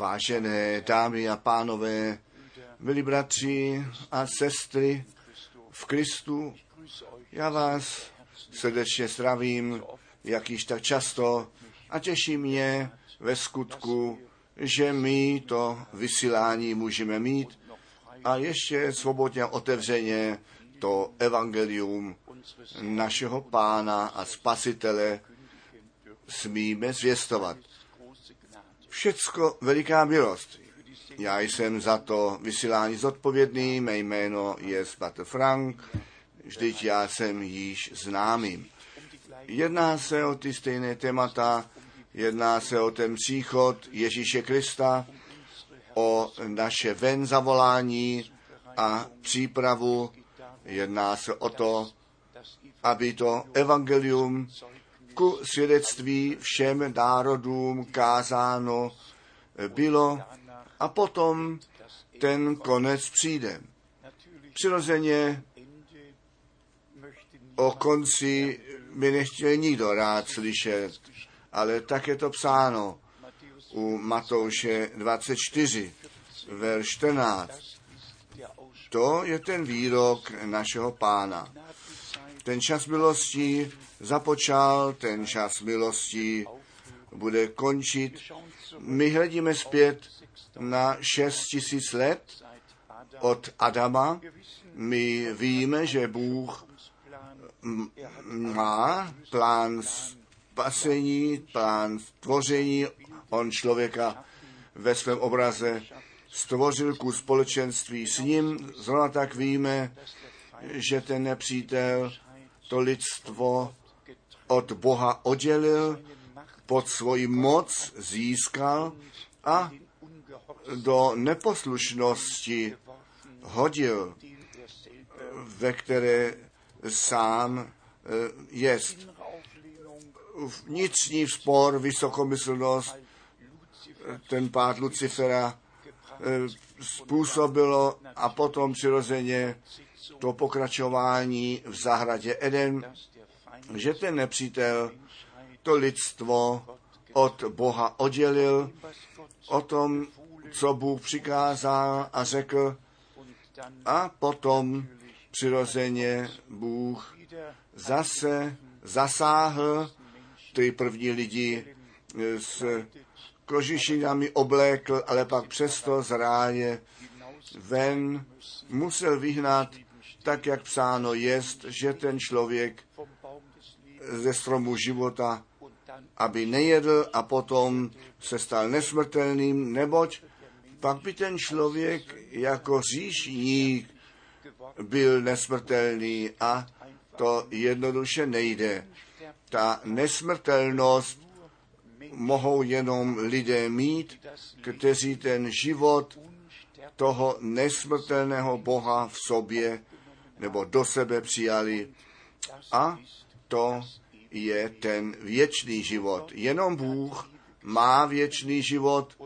Vážené dámy a pánové, milí bratři a sestry v Kristu, já vás srdečně zdravím, jak již tak často, a těší mě ve skutku, že my to vysílání můžeme mít a ještě svobodně otevřeně to evangelium našeho pána a spasitele smíme zvěstovat. Všecko veliká milost. Já jsem za to vysílání zodpovědný, mé jméno je Spater Frank, vždyť já jsem již známým. Jedná se o ty stejné témata, jedná se o ten příchod Ježíše Krista, o naše ven zavolání a přípravu. Jedná se o to, aby to evangelium ku svědectví všem národům kázáno bylo a potom ten konec přijde. Přirozeně o konci by nechtěl nikdo rád slyšet, ale tak je to psáno u Matouše 24, ver 14. To je ten výrok našeho pána. Ten čas milosti započal, ten čas milosti bude končit. My hledíme zpět na 6 tisíc let od Adama. My víme, že Bůh má plán spasení, plán tvoření. On člověka ve svém obraze stvořil ku společenství s ním. Zrovna tak víme, že ten nepřítel to lidstvo od Boha oddělil, pod svoji moc získal a do neposlušnosti hodil, ve které sám e, jest. Vnitřní spor, vysokomyslnost, ten pád Lucifera e, způsobilo a potom přirozeně to pokračování v zahradě Eden, že ten nepřítel to lidstvo od Boha oddělil, o tom, co Bůh přikázal a řekl, a potom přirozeně Bůh zase zasáhl ty první lidi s kožišinami oblékl, ale pak přesto z ráje ven. Musel vyhnat, tak jak psáno jest, že ten člověk ze stromu života, aby nejedl a potom se stal nesmrtelným, neboť pak by ten člověk jako říšník byl nesmrtelný a to jednoduše nejde. Ta nesmrtelnost mohou jenom lidé mít, kteří ten život toho nesmrtelného Boha v sobě nebo do sebe přijali. A to je ten věčný život. Jenom Bůh má věčný život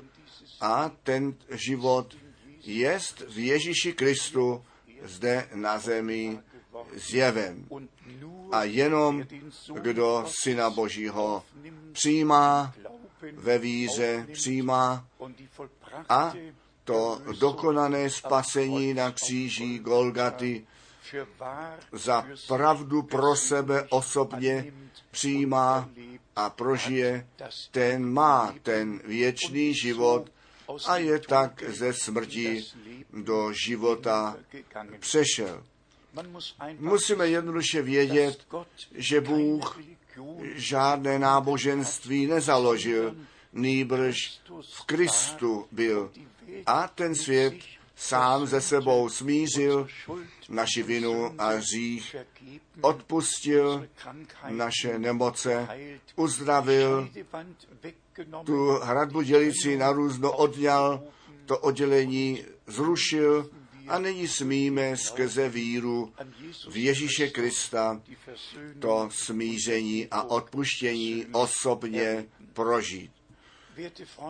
a ten život jest v Ježíši Kristu zde na zemi zjeven. A jenom kdo Syna Božího přijímá, ve víře přijímá a to dokonané spasení na kříži Golgaty za pravdu pro sebe osobně přijímá a prožije, ten má ten věčný život a je tak ze smrti do života přešel. Musíme jednoduše vědět, že Bůh žádné náboženství nezaložil, nýbrž v Kristu byl. A ten svět sám ze sebou smířil naši vinu a hřích, odpustil naše nemoce, uzdravil, tu hradbu dělící na různo odňal, to oddělení zrušil A nyní smíme skrze víru v Ježíše Krista to smíření a odpuštění osobně prožít.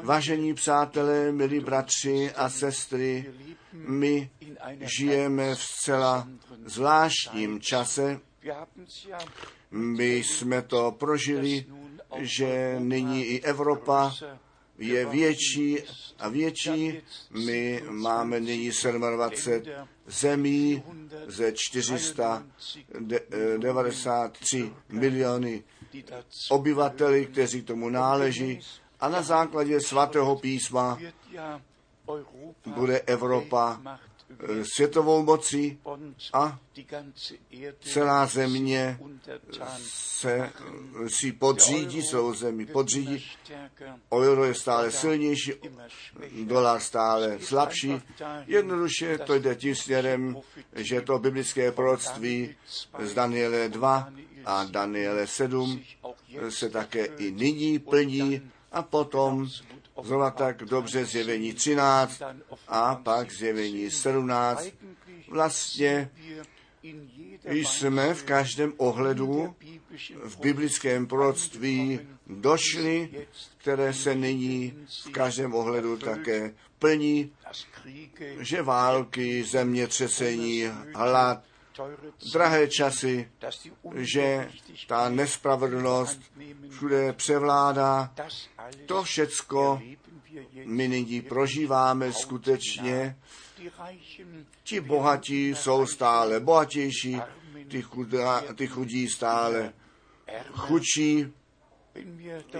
Vážení přátelé, milí bratři a sestry, my žijeme v zcela zvláštním čase. My jsme to prožili, že nyní i Evropa je větší a větší. My máme nyní 27 zemí ze 493 miliony obyvateli, kteří tomu náleží. A na základě svatého písma bude Evropa světovou mocí a celá země se si podřídí, celou zemi podřídí. Euro je stále silnější, dolar stále slabší. Jednoduše to jde tím směrem, že to biblické proroctví z Daniele 2 a Daniele 7 se také i nyní plní a potom Znova tak dobře zjevení 13 a pak zjevení 17. Vlastně jsme v každém ohledu v biblickém proroctví došli, které se nyní v každém ohledu také plní, že války, zemětřesení, hlad, drahé časy, že ta nespravedlnost všude převládá. To všecko my nyní prožíváme skutečně. Ti bohatí jsou stále bohatější, ty, chudá, ty chudí stále chudší.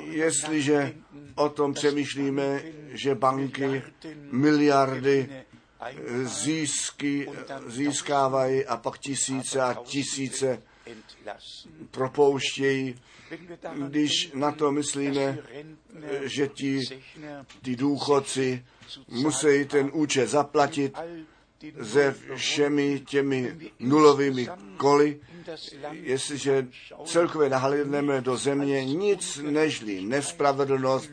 Jestliže o tom přemýšlíme, že banky miliardy získy, získávají a pak tisíce a tisíce propouštějí. Když na to myslíme, že ti, ti důchodci musí ten účet zaplatit se všemi těmi nulovými koly, jestliže celkově nahlédneme do země, nic nežli nespravedlnost,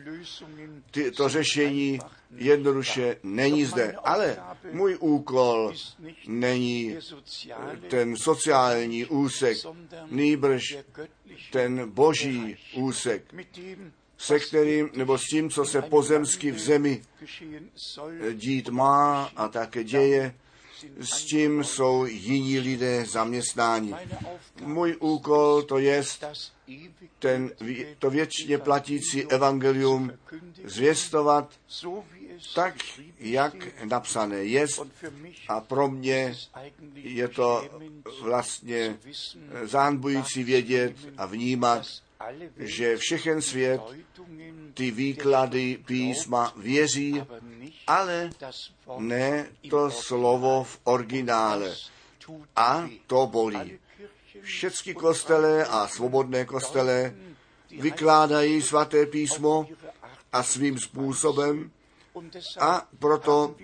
ty, to řešení jednoduše není zde. Ale můj úkol není ten sociální úsek, nýbrž ten boží úsek, se kterým, nebo s tím, co se pozemsky v zemi dít má a také děje, s tím jsou jiní lidé zaměstnáni. Můj úkol to je ten, to věčně platící evangelium zvěstovat tak, jak napsané je. A pro mě je to vlastně zánbující vědět a vnímat, že všechen svět ty výklady písma věří, ale ne to slovo v originále. A to bolí. Všechny kostele a svobodné kostele vykládají svaté písmo a svým způsobem a proto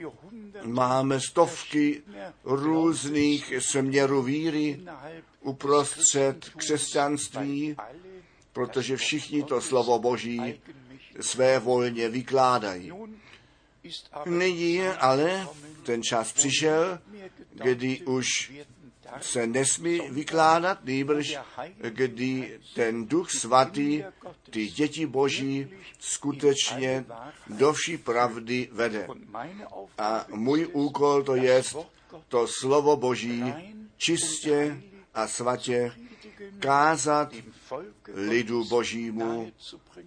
máme stovky různých směrů víry uprostřed křesťanství, protože všichni to slovo Boží své volně vykládají. Nyní ale ten čas přišel, kdy už se nesmí vykládat, nejbrž kdy ten duch svatý ty děti boží skutečně do vší pravdy vede. A můj úkol to je to slovo boží čistě a svatě kázat lidu božímu,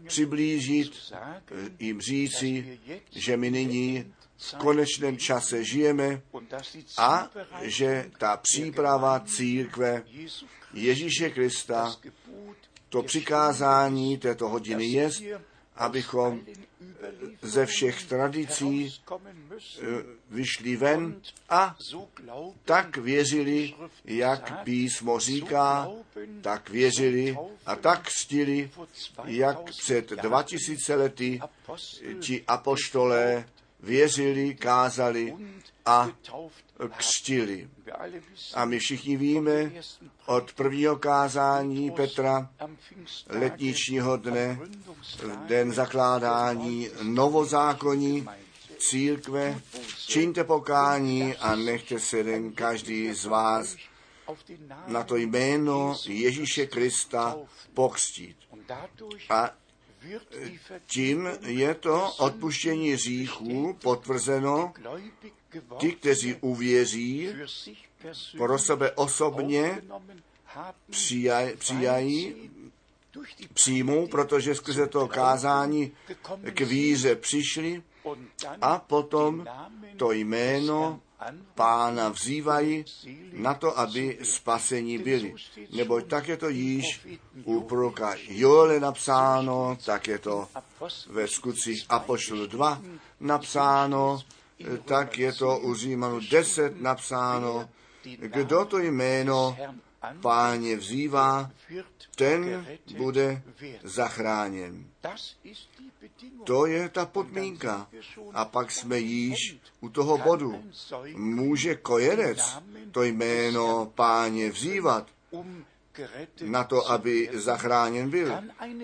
přiblížit, jim říci, že my nyní v konečném čase žijeme a že ta příprava církve Ježíše Krista, to přikázání této hodiny je, abychom ze všech tradicí eh, vyšli ven a tak věřili, jak písmo říká, tak věřili a tak křtili, jak před 2000 lety ti apoštolé věřili, kázali a křtili. A my všichni víme od prvního kázání Petra letničního dne, den zakládání novozákonní církve, čiňte pokání a nechte se den každý z vás na to jméno Ježíše Krista pokřtít. A tím je to odpuštění hříchů potvrzeno. Ty, kteří uvěří, pro sebe osobně přijaj, přijají, přijmou, protože skrze to kázání k víře přišli. A potom to jméno pána vzývají na to, aby spasení byli. Neboť tak je to již u proroka Joele napsáno, tak je to ve skutcích Apoštolu 2 napsáno, tak je to u Římanu 10 napsáno, kdo to jméno páně vzývá, ten bude zachráněn. To je ta podmínka. A pak jsme již u toho bodu. Může kojerec to jméno páně vzývat na to, aby zachráněn byl.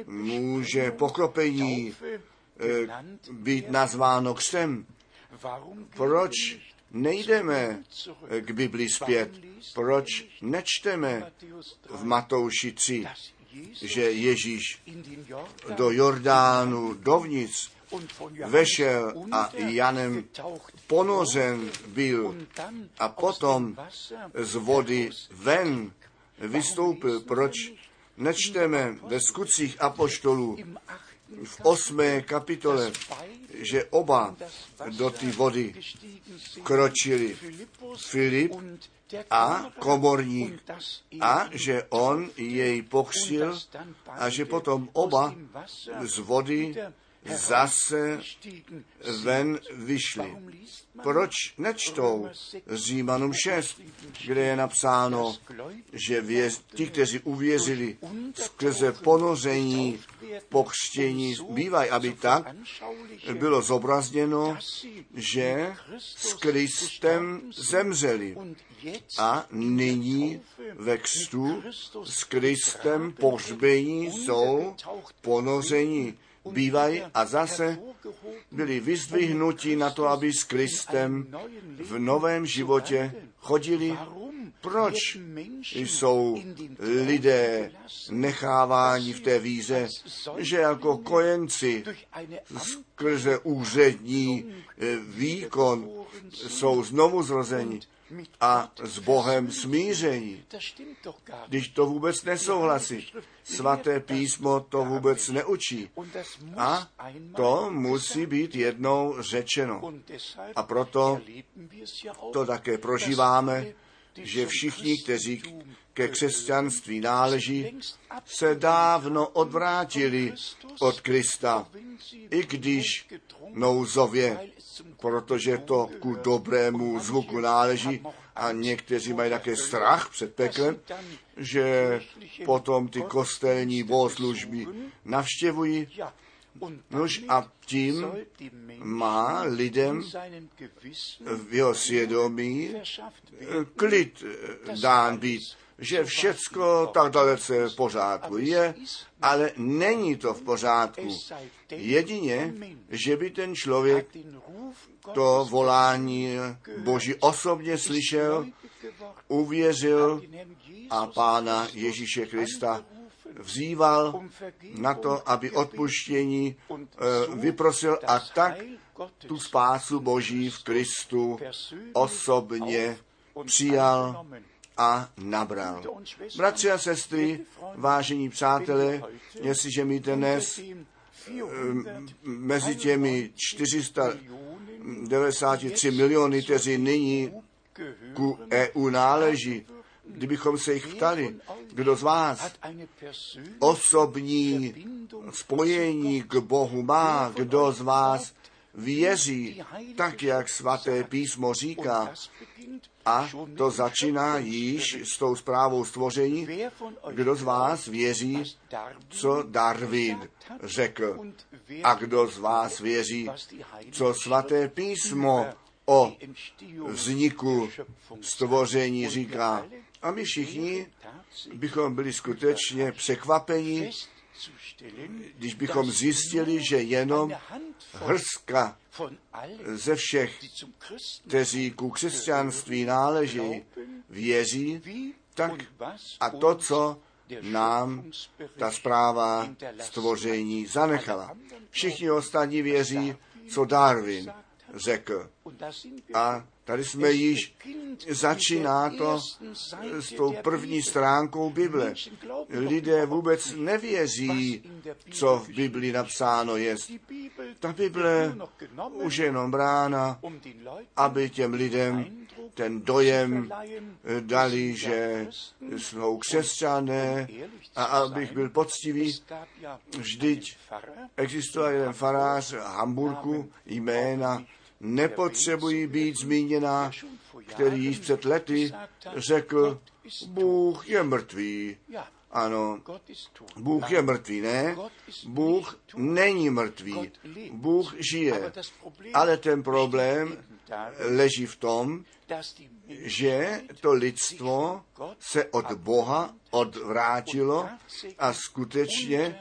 Může pokropení eh, být nazváno křtem. Proč nejdeme k Bibli zpět? Proč nečteme v Matouši 3, že Ježíš do Jordánu dovnitř vešel a Janem ponořen byl a potom z vody ven vystoupil. Proč nečteme ve skutcích apoštolů v osmé kapitole, že oba do té vody kročili Filip a komorník a že on jej pokřil a že potom oba z vody zase ven vyšli. Proč nečtou Římanům 6, kde je napsáno, že věz, ti, kteří uvěřili skrze ponoření, pokřtění, bývají, aby tak bylo zobrazněno, že s Kristem zemřeli a nyní ve křtu s Kristem pohřbení jsou ponoření bývají a zase byli vyzdvihnuti na to, aby s Kristem v novém životě chodili. Proč jsou lidé necháváni v té víze, že jako kojenci skrze úřední výkon jsou znovu zrozeni a s Bohem smíření. Když to vůbec nesouhlasí. Svaté písmo to vůbec neučí. A to musí být jednou řečeno. A proto to také prožíváme, že všichni, kteří ke křesťanství náleží, se dávno odvrátili od Krista, i když nouzově, protože to ku dobrému zvuku náleží a někteří mají také strach před peklem, že potom ty kostelní bohoslužby navštěvují. Nož a tím má lidem v jeho svědomí klid dán být že všecko tak dalece v pořádku je, ale není to v pořádku. Jedině, že by ten člověk to volání Boží osobně slyšel, uvěřil a Pána Ježíše Krista vzýval na to, aby odpuštění vyprosil a tak tu spásu Boží v Kristu osobně přijal a nabral. Bratři a sestry, vážení přátelé, jestliže mi dnes mezi těmi 493 miliony, kteří nyní ku EU náleží, kdybychom se jich ptali, kdo z vás osobní spojení k Bohu má, kdo z vás věří, tak jak svaté písmo říká, a to začíná již s tou zprávou stvoření. Kdo z vás věří, co Darwin řekl? A kdo z vás věří, co svaté písmo o vzniku stvoření říká? A my všichni bychom byli skutečně překvapeni když bychom zjistili, že jenom hrstka ze všech, kteří ku křesťanství náleží, věří, tak a to, co nám ta zpráva stvoření zanechala. Všichni ostatní věří, co Darwin řekl. A tady jsme již, začíná to s tou první stránkou Bible. Lidé vůbec nevěří, co v Bibli napsáno je. Ta Bible už je jenom brána, aby těm lidem ten dojem dali, že jsou křesťané a abych byl poctivý, vždyť existoval jeden farář v Hamburgu jména nepotřebují být zmíněna, který již před lety řekl, Bůh je mrtvý. Ano, Bůh je mrtvý, ne? Bůh není mrtvý. Bůh žije. Ale ten problém leží v tom, že to lidstvo se od Boha odvrátilo a skutečně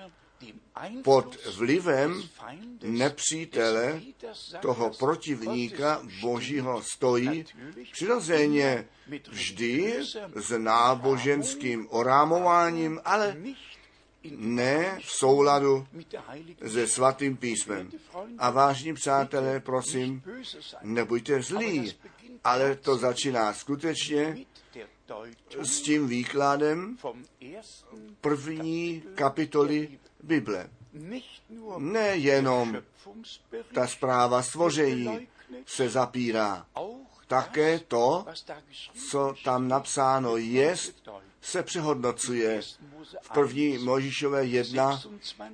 pod vlivem nepřítele, toho protivníka Božího stojí přirozeně vždy s náboženským orámováním, ale ne v souladu se svatým písmem. A vážní přátelé, prosím, nebuďte zlí, ale to začíná skutečně s tím výkladem první kapitoly Bible. Nejenom ta zpráva stvoření se zapírá, také to, co tam napsáno je, se přehodnocuje. V první Možíšové 1,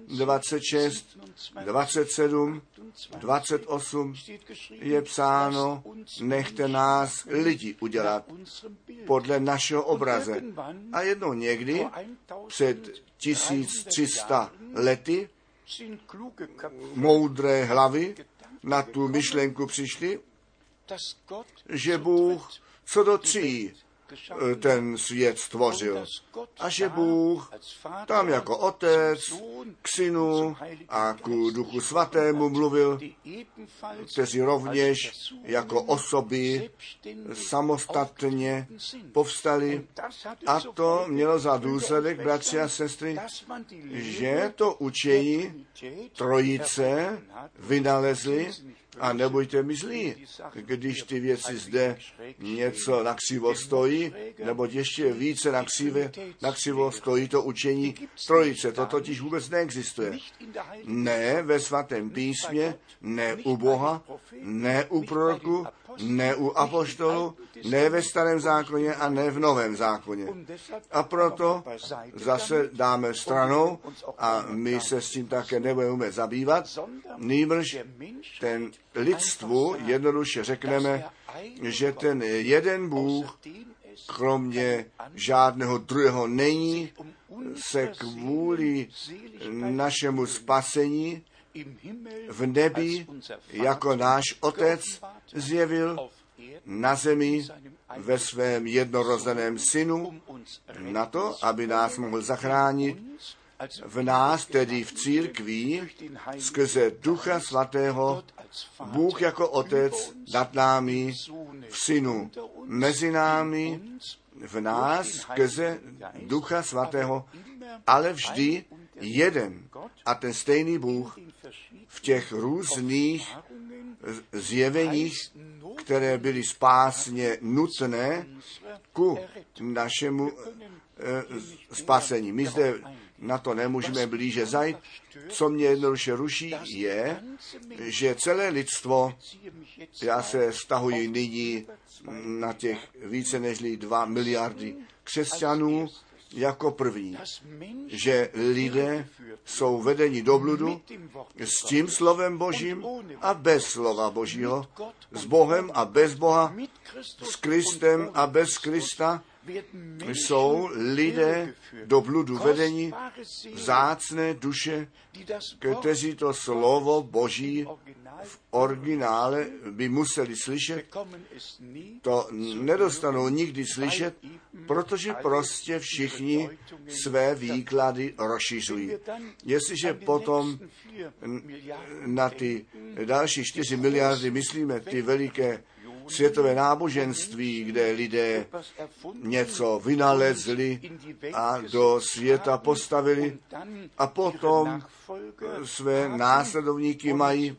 26, 27, 28 je psáno, nechte nás lidi udělat podle našeho obraze. A jednou někdy před 1300 lety moudré hlavy na tu myšlenku přišli, že Bůh co do tří ten svět stvořil. A že Bůh tam jako otec k synu a k duchu svatému mluvil, kteří rovněž jako osoby samostatně povstali. A to mělo za důsledek, bratři a sestry, že to učení trojice vynalezli a nebojte mi zlí, když ty věci zde něco na křivo stojí, nebo ještě více na, křive, na křivo stojí to učení trojice. To totiž vůbec neexistuje. Ne ve svatém písmě, ne u Boha, ne u proroku, ne u apoštolu, ne ve starém zákoně a ne v novém zákoně. A proto zase dáme stranou a my se s tím také nebudeme zabývat, nýbrž ten lidstvu jednoduše řekneme, že ten jeden Bůh, kromě žádného druhého není, se kvůli našemu spasení v nebi jako náš Otec zjevil na zemi ve svém jednorozeném synu na to, aby nás mohl zachránit v nás, tedy v církví, skrze Ducha Svatého, Bůh jako Otec nad námi, v Synu, mezi námi, v nás, skrze Ducha Svatého, ale vždy jeden a ten stejný Bůh v těch různých zjeveních, které byly spásně nutné ku našemu e, spasení. My zde na to nemůžeme blíže zajít. Co mě jednoduše ruší, je, že celé lidstvo, já se stahuji nyní na těch více než 2 miliardy křesťanů, jako první, že lidé jsou vedeni do bludu s tím slovem Božím a bez slova Božího, s Bohem a bez Boha, s Kristem a bez Krista jsou lidé do bludu vedení, vzácné duše, kteří to slovo Boží v originále by museli slyšet, to nedostanou nikdy slyšet, protože prostě všichni své výklady rozšiřují. Jestliže potom na ty další 4 miliardy myslíme, ty veliké světové náboženství, kde lidé něco vynalezli a do světa postavili a potom své následovníky mají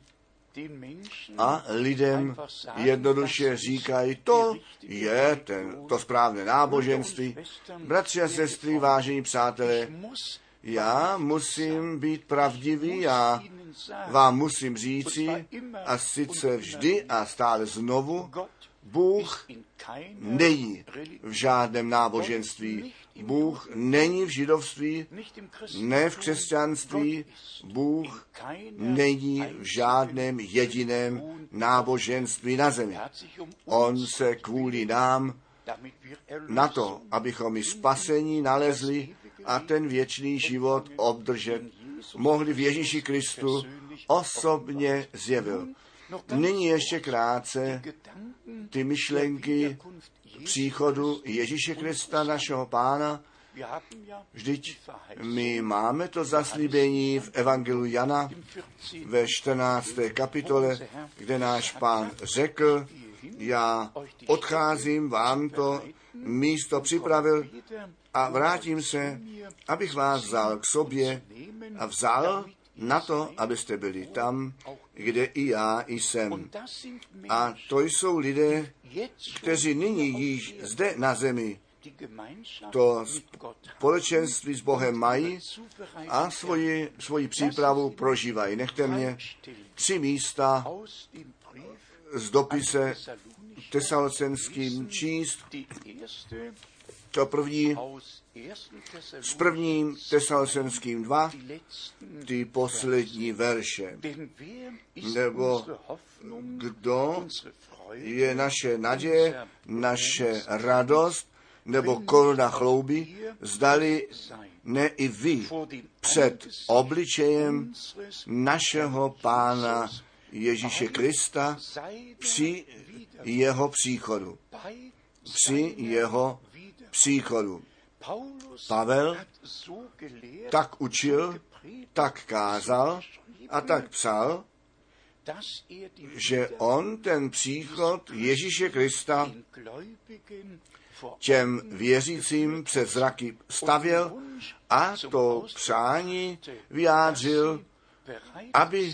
a lidem jednoduše říkají, to je ten, to správné náboženství. Bratři a sestry, vážení přátelé, já musím být pravdivý, já vám musím říci, a sice vždy a stále znovu, Bůh není v žádném náboženství. Bůh není v židovství, ne v křesťanství. Bůh není v žádném jediném náboženství na zemi. On se kvůli nám na to, abychom i spasení nalezli a ten věčný život obdržet, mohli v Ježíši Kristu osobně zjevil. Nyní ještě krátce ty myšlenky příchodu Ježíše Krista, našeho pána. Vždyť my máme to zaslíbení v Evangelu Jana ve 14. kapitole, kde náš pán řekl, já odcházím, vám to místo připravil a vrátím se, abych vás vzal k sobě a vzal na to, abyste byli tam, kde i já jsem. A to jsou lidé, kteří nyní již zde na zemi to společenství s Bohem mají a svoji, svoji přípravu prožívají. Nechte mě tři místa z dopise tesalocenským číst. To první s prvním tesalocenským 2, ty poslední verše. Nebo kdo je naše naděje, naše radost, nebo koruna chlouby, zdali ne i vy před obličejem našeho Pána Ježíše Krista při jeho příchodu. Při jeho příchodu. Pavel tak učil, tak kázal a tak psal, že on ten příchod Ježíše Krista těm věřícím před zraky stavěl a to přání vyjádřil, aby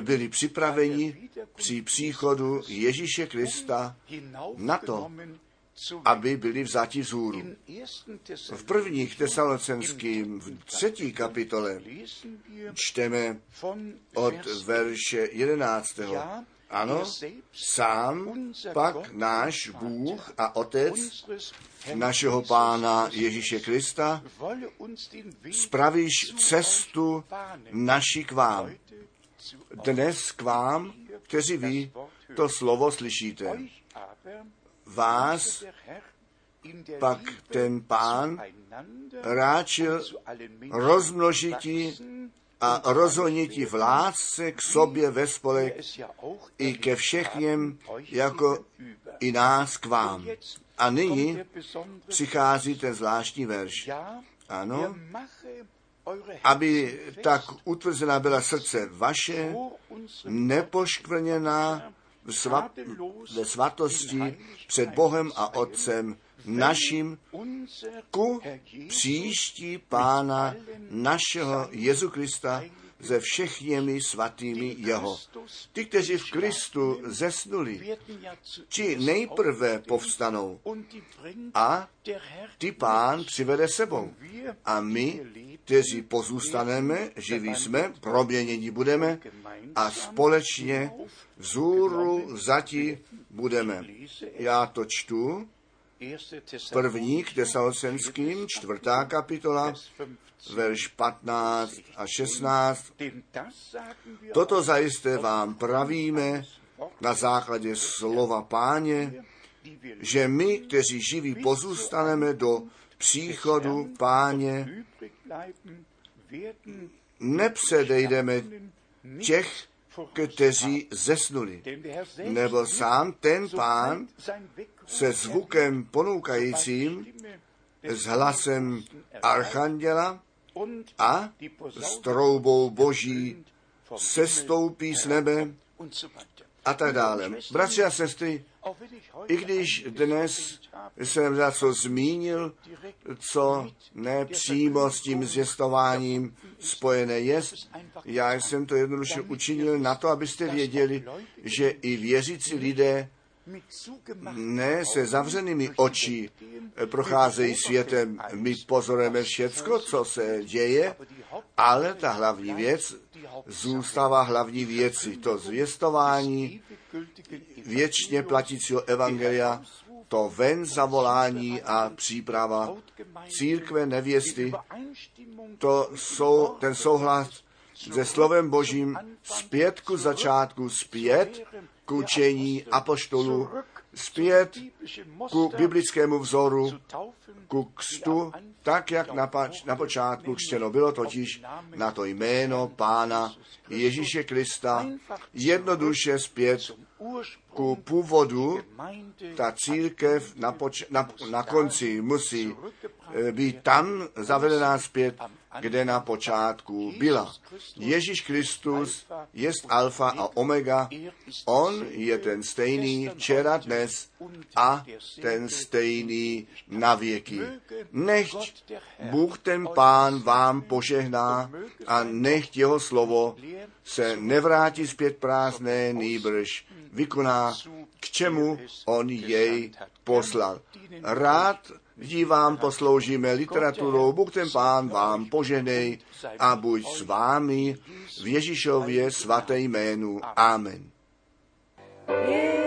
byli připraveni při příchodu Ježíše Krista na to, aby byli vzati vzhůru. V prvních tesalocenským v třetí kapitole čteme od verše 11. Ano, sám pak náš Bůh a Otec našeho Pána Ježíše Krista spravíš cestu naši k vám. Dnes k vám, kteří vy to slovo slyšíte vás pak ten pán ráčil rozmnožití a rozhonití v lásce k sobě ve spolek i ke všechněm, jako i nás k vám. A nyní přichází ten zvláštní verš. Ano, aby tak utvrzená byla srdce vaše, nepoškvrněná svat, ve svatosti před Bohem a Otcem naším ku příští Pána našeho Jezu Krista ze všemi svatými jeho. Ty, kteří v Kristu zesnuli, či nejprve povstanou a ty pán přivede sebou. A my, kteří pozůstaneme, živí jsme, proměnění budeme a společně vzhůru zatí budeme. Já to čtu. První k tesalocenským, čtvrtá kapitola, verš 15 a 16. Toto zajisté vám pravíme na základě slova páně, že my, kteří živí, pozůstaneme do příchodu páně, nepředejdeme těch, kteří zesnuli. Nebo sám ten pán se zvukem ponoukajícím, s hlasem archanděla a s troubou boží sestoupí z nebe a tak dále. Bratři a sestry, i když dnes jsem za co zmínil, co nepřímo s tím zvěstováním spojené je, já jsem to jednoduše učinil na to, abyste věděli, že i věřící lidé ne se zavřenými oči procházejí světem, my pozorujeme všecko, co se děje, ale ta hlavní věc zůstává hlavní věci. To zvěstování věčně platícího evangelia, to ven zavolání a příprava církve nevěsty, to jsou ten souhlas se slovem Božím zpět ku začátku, zpět k učení apoštolů, zpět ku biblickému vzoru, ku kstu, tak jak na, pač, na počátku křtěno bylo totiž na to jméno Pána Ježíše Krista, jednoduše zpět ku původu, ta církev na, poč- na, na konci musí eh, být tam zavedená zpět, kde na počátku byla. Ježíš Kristus je alfa a omega, on je ten stejný včera, dnes a ten stejný na věky. Nechť Bůh ten Pán vám požehná a nechť jeho slovo se nevrátí zpět prázdné, nýbrž vykoná, k čemu on jej poslal. Rád dívám posloužíme literaturou, Bůh ten Pán vám poženej a buď s vámi v Ježíšově svaté jménu. Amen. Yeah.